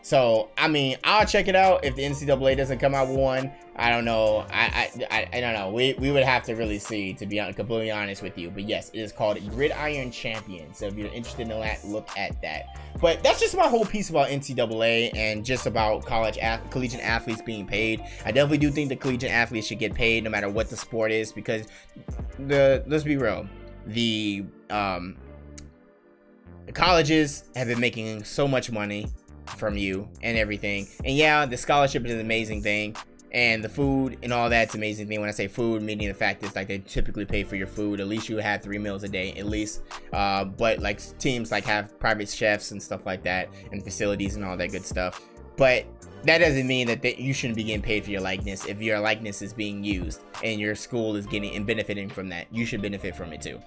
So I mean, I'll check it out if the NCAA doesn't come out with one. I don't know. I I, I, don't know. We, we would have to really see to be completely honest with you. But yes, it is called Gridiron Champion. So if you're interested in that, look at that. But that's just my whole piece about NCAA and just about college collegiate athletes being paid. I definitely do think the collegiate athletes should get paid no matter what the sport is because the let's be real, the um the colleges have been making so much money from you and everything. And yeah, the scholarship is an amazing thing. And the food and all that's amazing thing. When I say food, meaning the fact is like they typically pay for your food. At least you have three meals a day, at least. Uh, but like teams like have private chefs and stuff like that, and facilities and all that good stuff. But that doesn't mean that they, you shouldn't be getting paid for your likeness. If your likeness is being used and your school is getting and benefiting from that, you should benefit from it too.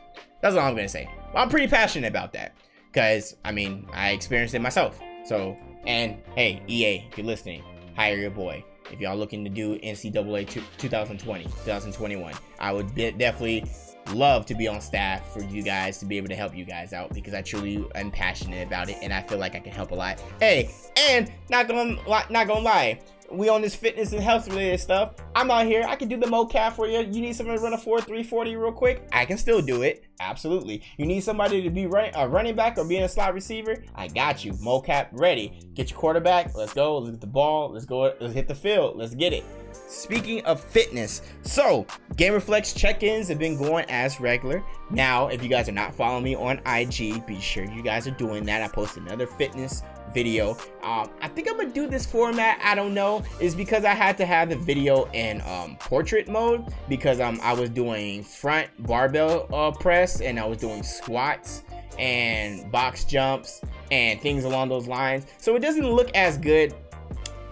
That's all I'm gonna say. I'm pretty passionate about that because I mean I experienced it myself. So and hey, EA, if you're listening, hire your boy. If y'all looking to do NCAA 2020, 2021, I would definitely love to be on staff for you guys to be able to help you guys out because I truly am passionate about it and I feel like I can help a lot. Hey, and not gonna not gonna lie, we on this fitness and health related stuff. I'm out here. I can do the mocap for you. You need somebody to run a 4 340 real quick? I can still do it. Absolutely. You need somebody to be run, a running back or being a slot receiver? I got you. Mocap ready. Get your quarterback. Let's go. Let's get the ball. Let's go. Let's hit the field. Let's get it. Speaking of fitness, so GamerFlex check-ins have been going as regular. Now, if you guys are not following me on IG, be sure you guys are doing that. I post another fitness video. Um, I think I'm gonna do this format. I don't know. Is because I had to have the video in um, portrait mode because um, I was doing front barbell uh, press and I was doing squats and box jumps and things along those lines. So it doesn't look as good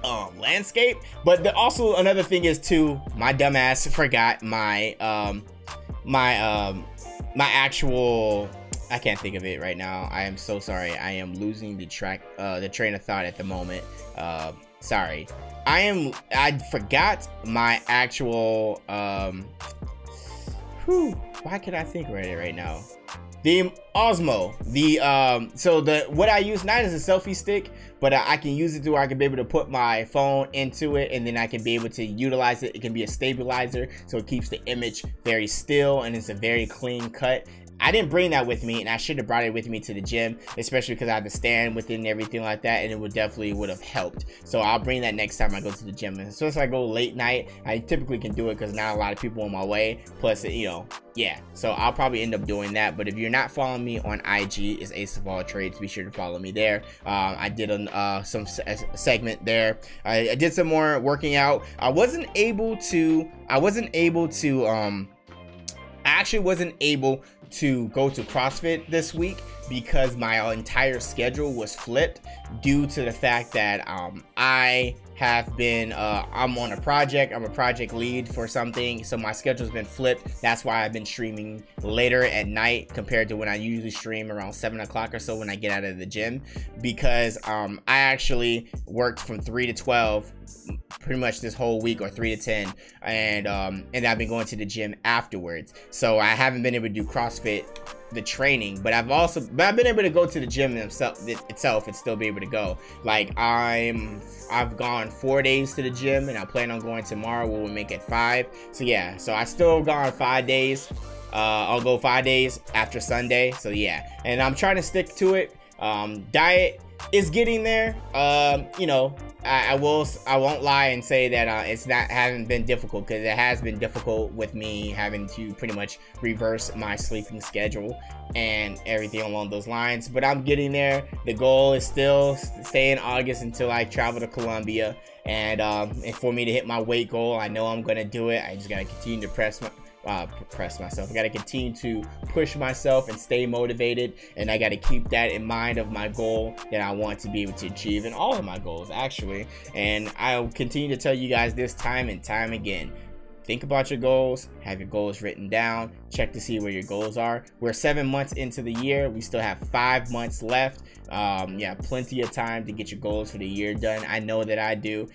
um, landscape. But the, also another thing is too, my dumbass forgot my um, my um, my actual I can't think of it right now. I am so sorry. I am losing the track, uh, the train of thought at the moment. Uh, sorry. I am. I forgot my actual. Um. Whew, why can I think right right now? The Osmo. The um. So the what I use not is a selfie stick, but I, I can use it to where I can be able to put my phone into it, and then I can be able to utilize it. It can be a stabilizer, so it keeps the image very still, and it's a very clean cut. I didn't bring that with me, and I should have brought it with me to the gym, especially because I had to stand with it and everything like that, and it would definitely would have helped. So I'll bring that next time I go to the gym. And since I go late night, I typically can do it because not a lot of people on my way. Plus, you know, yeah. So I'll probably end up doing that. But if you're not following me on IG, it's Ace of All Trades. Be sure to follow me there. Um, I did a, uh, some segment there. I, I did some more working out. I wasn't able to. I wasn't able to. Um, I actually wasn't able to go to CrossFit this week because my entire schedule was flipped due to the fact that um, I have been uh, I'm on a project I'm a project lead for something so my schedule's been flipped. That's why I've been streaming later at night compared to when I usually stream around 7 o'clock or so when I get out of the gym because um, I actually worked from 3 to 12 pretty much this whole week or 3 to 10 and um, and I've been going to the gym afterwards so I haven't been able to do CrossFit the training, but I've also but I've been able to go to the gym itself, itself and still be able to go. Like I'm I've gone four days to the gym and I plan on going tomorrow. We'll make it five. So yeah, so I still gone five days. Uh, I'll go five days after Sunday. So yeah, and I'm trying to stick to it. Um, diet is getting there. Um, you know, I, I, will. I won't lie and say that uh, it's not hasn't been difficult because it has been difficult with me having to pretty much reverse my sleeping schedule and everything along those lines. But I'm getting there. The goal is still stay in August until I travel to Colombia. And, um, and for me to hit my weight goal, I know I'm gonna do it. I just gotta continue to press my uh, press myself. I got to continue to push myself and stay motivated. And I got to keep that in mind of my goal that I want to be able to achieve and all of my goals, actually. And I'll continue to tell you guys this time and time again think about your goals, have your goals written down, check to see where your goals are. We're seven months into the year. We still have five months left. Um, yeah, plenty of time to get your goals for the year done. I know that I do.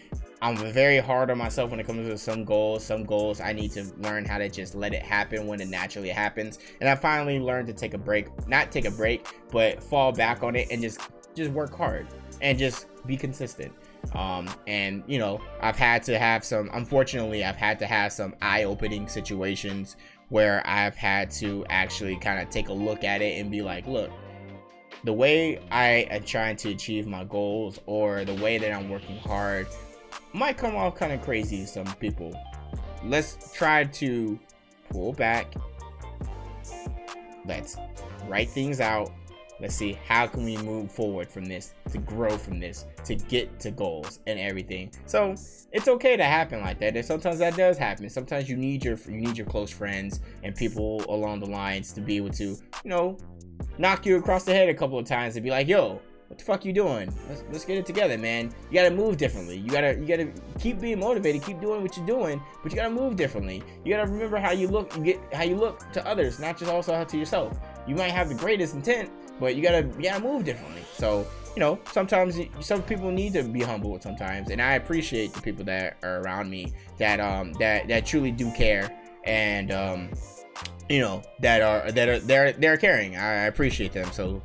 I'm very hard on myself when it comes to some goals. Some goals I need to learn how to just let it happen when it naturally happens. And I finally learned to take a break, not take a break, but fall back on it and just just work hard and just be consistent. Um, and you know, I've had to have some. Unfortunately, I've had to have some eye-opening situations where I've had to actually kind of take a look at it and be like, look, the way I am trying to achieve my goals or the way that I'm working hard might come off kind of crazy to some people. Let's try to pull back. Let's write things out. Let's see how can we move forward from this to grow from this to get to goals and everything. So it's okay to happen like that. And sometimes that does happen. Sometimes you need your you need your close friends and people along the lines to be able to, you know, knock you across the head a couple of times and be like, yo, what the fuck you doing? Let's, let's get it together, man. You gotta move differently. You gotta you gotta keep being motivated, keep doing what you're doing, but you gotta move differently. You gotta remember how you look, you get how you look to others, not just also to yourself. You might have the greatest intent, but you gotta you gotta move differently. So you know, sometimes some people need to be humble sometimes, and I appreciate the people that are around me that um that that truly do care and um you know that are that are they're they're caring. I appreciate them. So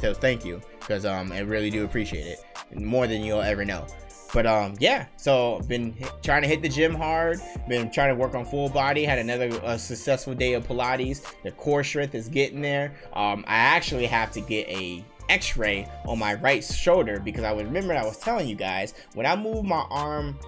so thank you because um I really do appreciate it more than you'll ever know. But um yeah, so been trying to hit the gym hard. Been trying to work on full body. Had another uh, successful day of Pilates. The core strength is getting there. Um I actually have to get a x-ray on my right shoulder because I remember I was telling you guys when I move my arm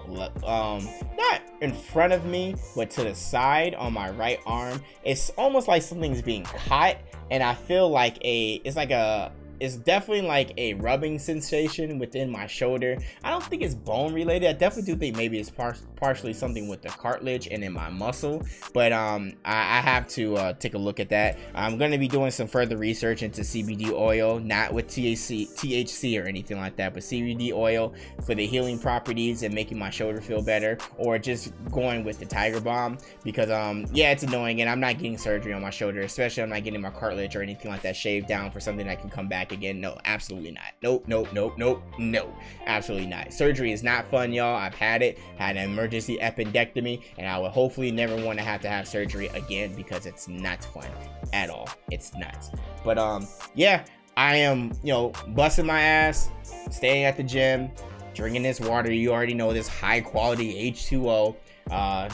um not in front of me but to the side on my right arm it's almost like something's being caught and I feel like a it's like a it's definitely like a rubbing sensation within my shoulder. I don't think it's bone related. I definitely do think maybe it's par- partially something with the cartilage and in my muscle, but um, I, I have to uh, take a look at that. I'm to be doing some further research into CBD oil, not with THC, THC or anything like that, but CBD oil for the healing properties and making my shoulder feel better, or just going with the Tiger Balm because um, yeah, it's annoying, and I'm not getting surgery on my shoulder, especially I'm not getting my cartilage or anything like that shaved down for something that can come back again. No, absolutely not. Nope, nope, nope, nope, no, absolutely not. Surgery is not fun, y'all. I've had it, had an emergency appendectomy, and I would hopefully never want to have to have surgery again because it's not fun at all. It's nuts. But um, yeah, I am, you know, busting my ass, staying at the gym, drinking this water. You already know this high quality H2O uh,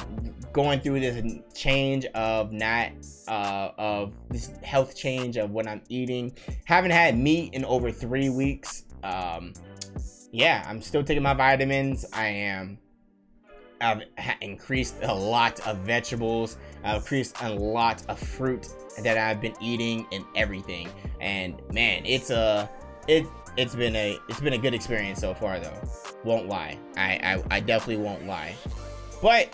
going through this change of not uh, of this health change of what I'm eating. Haven't had meat in over three weeks. Um, yeah, I'm still taking my vitamins. I am. I've increased a lot of vegetables. I've increased a lot of fruit that I've been eating and everything. And man, it's a it it's been a it's been a good experience so far though. Won't lie. I I, I definitely won't lie. But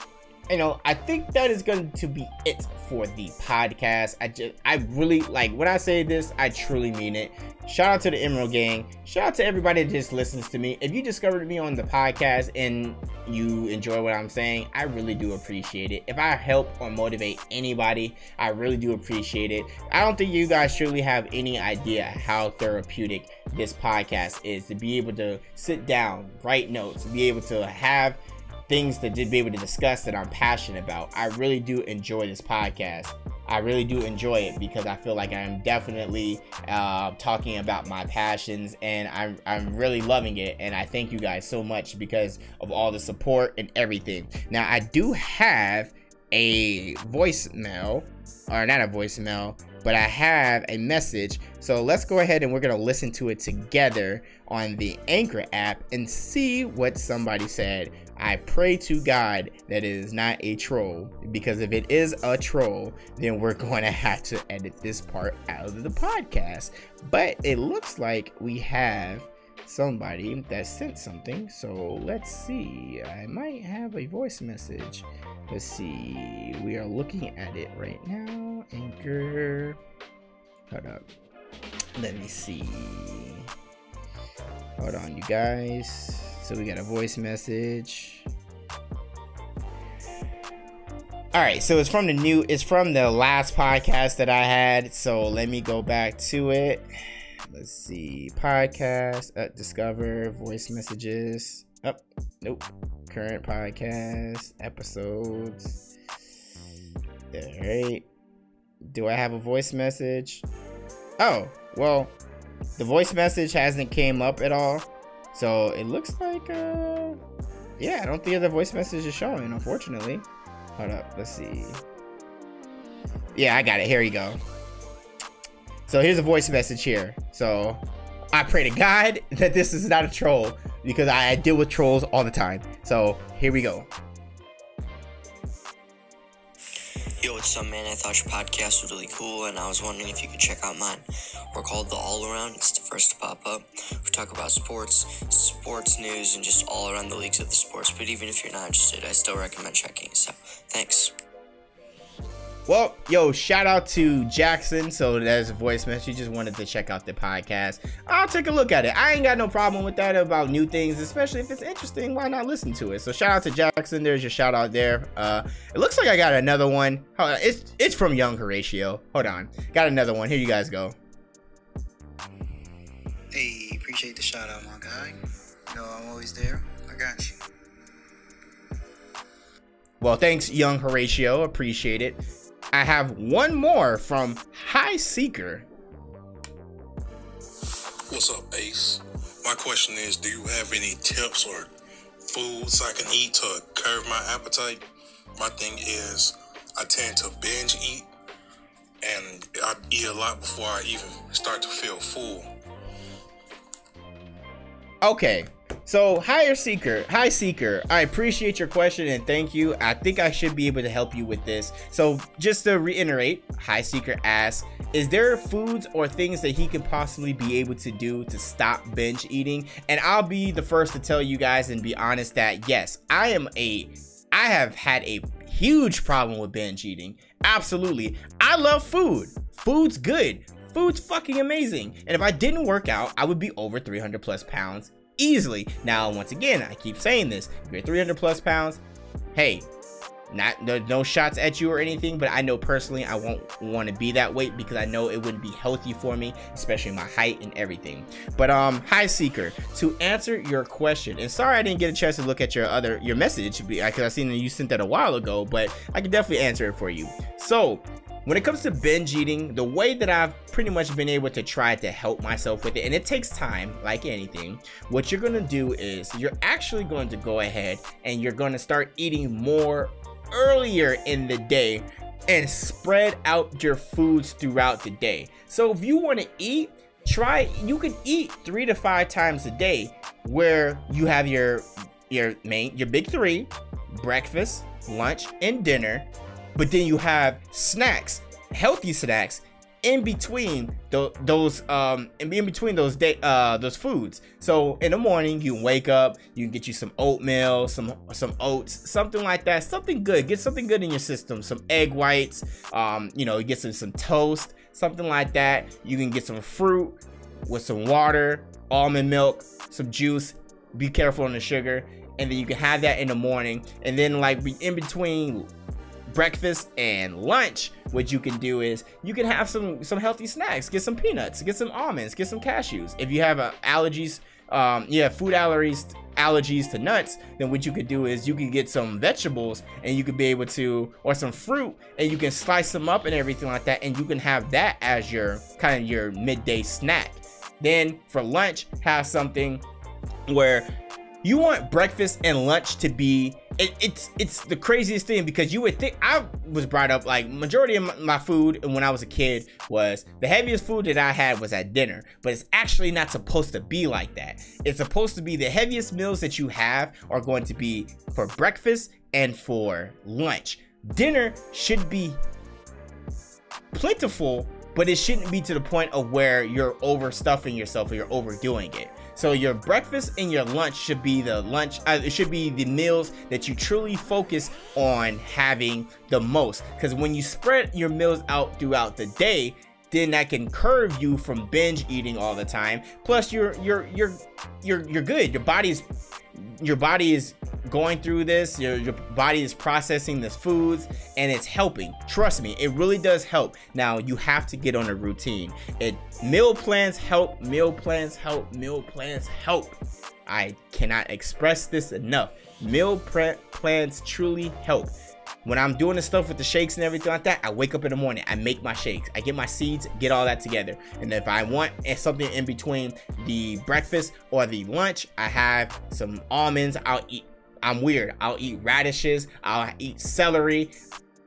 you know, I think that is going to be it for the podcast. I just, I really like when I say this, I truly mean it. Shout out to the Emerald Gang. Shout out to everybody that just listens to me. If you discovered me on the podcast and you enjoy what I'm saying, I really do appreciate it. If I help or motivate anybody, I really do appreciate it. I don't think you guys truly have any idea how therapeutic this podcast is to be able to sit down, write notes, be able to have things to be able to discuss that I'm passionate about. I really do enjoy this podcast. I really do enjoy it because I feel like I'm definitely uh, talking about my passions and I'm, I'm really loving it. And I thank you guys so much because of all the support and everything. Now, I do have a voicemail, or not a voicemail, but I have a message. So let's go ahead and we're going to listen to it together on the Anchor app and see what somebody said I pray to God that it is not a troll because if it is a troll, then we're going to have to edit this part out of the podcast. But it looks like we have somebody that sent something. So let's see. I might have a voice message. Let's see. We are looking at it right now. Anchor. Hold up. Let me see. Hold on, you guys. So we got a voice message. All right, so it's from the new, it's from the last podcast that I had. So let me go back to it. Let's see, podcast, uh, discover, voice messages. Up, oh, nope. Current podcast episodes. All right. Do I have a voice message? Oh, well, the voice message hasn't came up at all. So it looks like, uh, yeah, I don't think the voice message is showing, unfortunately. Hold up, let's see. Yeah, I got it. Here you go. So here's a voice message here. So I pray to God that this is not a troll because I deal with trolls all the time. So here we go. Yo, what's up, man? I thought your podcast was really cool, and I was wondering if you could check out mine. We're called The All Around. It's the first to pop up. We talk about sports, sports news, and just all around the leagues of the sports. But even if you're not interested, I still recommend checking out. Thanks. Well, yo, shout out to Jackson. So there's a voice message. Just wanted to check out the podcast. I'll take a look at it. I ain't got no problem with that about new things, especially if it's interesting. Why not listen to it? So shout out to Jackson. There's your shout out there. Uh, it looks like I got another one. It's it's from Young Horatio. Hold on, got another one. Here you guys go. Hey, appreciate the shout out, my guy. You know I'm always there. I got you. Well, thanks, Young Horatio. Appreciate it. I have one more from High Seeker. What's up, Ace? My question is Do you have any tips or foods I can eat to curb my appetite? My thing is, I tend to binge eat and I eat a lot before I even start to feel full. Okay, so, higher seeker, high seeker, I appreciate your question and thank you. I think I should be able to help you with this. So, just to reiterate, high seeker asks, is there foods or things that he could possibly be able to do to stop binge eating? And I'll be the first to tell you guys and be honest that yes, I am a I have had a huge problem with binge eating. Absolutely. I love food. Food's good. Food's fucking amazing. And if I didn't work out, I would be over 300 plus pounds easily. Now, once again, I keep saying this, if you're 300 plus pounds, hey, not no, no shots at you or anything, but I know personally I won't want to be that weight because I know it wouldn't be healthy for me, especially my height and everything. But um, High Seeker, to answer your question, and sorry I didn't get a chance to look at your other your message because I seen that you sent that a while ago, but I can definitely answer it for you. So when it comes to binge eating, the way that I've pretty much been able to try to help myself with it, and it takes time, like anything, what you're gonna do is you're actually going to go ahead and you're gonna start eating more earlier in the day and spread out your foods throughout the day. So if you wanna eat, try, you can eat three to five times a day where you have your your main your big three breakfast lunch and dinner but then you have snacks, healthy snacks in between the, those um in between those day uh those foods. So in the morning you wake up you can get you some oatmeal some some oats something like that. Something good. Get something good in your system. Some egg whites um you know you get some some toast something like that. You can get some fruit with some water almond milk some juice. Be careful on the sugar. And then you can have that in the morning. And then like in between breakfast and lunch what you can do is you can have some some healthy snacks get some peanuts get some almonds get some cashews. If you have uh, allergies um yeah food allergies allergies to nuts then what you could do is you can get some vegetables and you could be able to or some fruit and you can slice them up and everything like that and you can have that as your kind of your midday snack. Then for lunch have something where you want breakfast and lunch to be it, it's it's the craziest thing because you would think I was brought up like majority of my food when I was a kid was the heaviest food that I had was at dinner, but it's actually not supposed to be like that. It's supposed to be the heaviest meals that you have are going to be for breakfast and for lunch. Dinner should be plentiful, but it shouldn't be to the point of where you're overstuffing yourself or you're overdoing it. So your breakfast and your lunch should be the lunch. Uh, it should be the meals that you truly focus on having the most. Because when you spread your meals out throughout the day, then that can curve you from binge eating all the time. Plus, you're you're you're you're you're good. Your body's your body is going through this, your, your body is processing this foods and it's helping. Trust me, it really does help. Now you have to get on a routine. It meal plans help, meal plans help, meal plans help. I cannot express this enough. Meal plans truly help. When I'm doing the stuff with the shakes and everything like that, I wake up in the morning, I make my shakes, I get my seeds, get all that together. And if I want eh, something in between the breakfast or the lunch, I have some almonds. I'll eat, I'm weird. I'll eat radishes, I'll eat celery,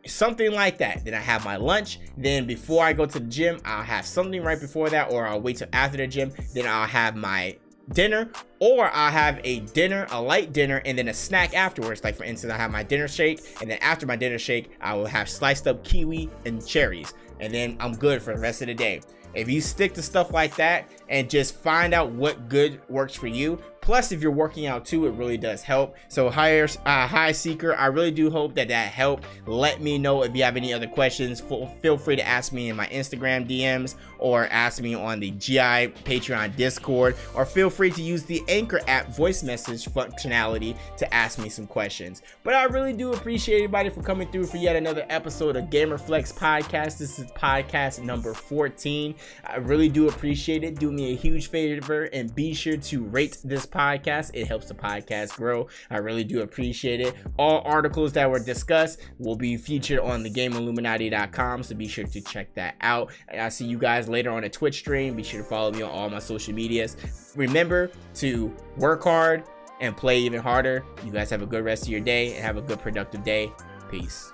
something like that. Then I have my lunch. Then before I go to the gym, I'll have something right before that, or I'll wait till after the gym. Then I'll have my dinner or I have a dinner, a light dinner, and then a snack afterwards. Like for instance, I have my dinner shake, and then after my dinner shake, I will have sliced up kiwi and cherries, and then I'm good for the rest of the day. If you stick to stuff like that and just find out what good works for you, Plus, if you're working out too, it really does help. So, higher, uh, high seeker, I really do hope that that helped. Let me know if you have any other questions. Feel free to ask me in my Instagram DMs or ask me on the GI Patreon Discord, or feel free to use the Anchor app voice message functionality to ask me some questions. But I really do appreciate everybody for coming through for yet another episode of GamerFlex Podcast. This is podcast number 14. I really do appreciate it. Do me a huge favor and be sure to rate this podcast. It helps the podcast grow. I really do appreciate it. All articles that were discussed will be featured on thegameilluminati.com, so be sure to check that out. I'll see you guys later on a Twitch stream. Be sure to follow me on all my social medias. Remember to work hard and play even harder. You guys have a good rest of your day and have a good productive day. Peace.